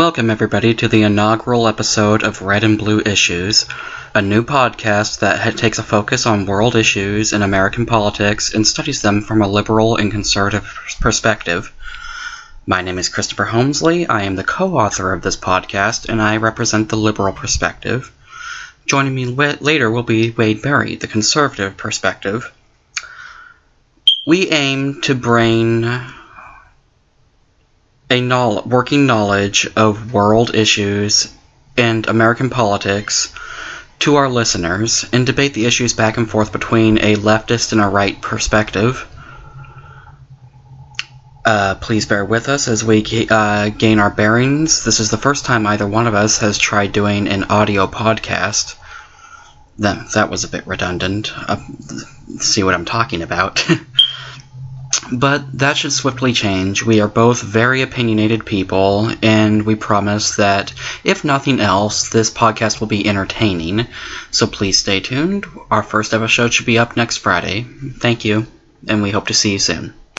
Welcome, everybody, to the inaugural episode of Red and Blue Issues, a new podcast that takes a focus on world issues and American politics and studies them from a liberal and conservative perspective. My name is Christopher Holmesley. I am the co author of this podcast, and I represent the liberal perspective. Joining me later will be Wade Berry, the conservative perspective. We aim to bring a working knowledge of world issues and American politics to our listeners and debate the issues back and forth between a leftist and a right perspective. Uh, please bear with us as we uh, gain our bearings. This is the first time either one of us has tried doing an audio podcast. That, that was a bit redundant. Uh, see what I'm talking about. But that should swiftly change. We are both very opinionated people, and we promise that, if nothing else, this podcast will be entertaining. So please stay tuned. Our first episode should be up next Friday. Thank you, and we hope to see you soon.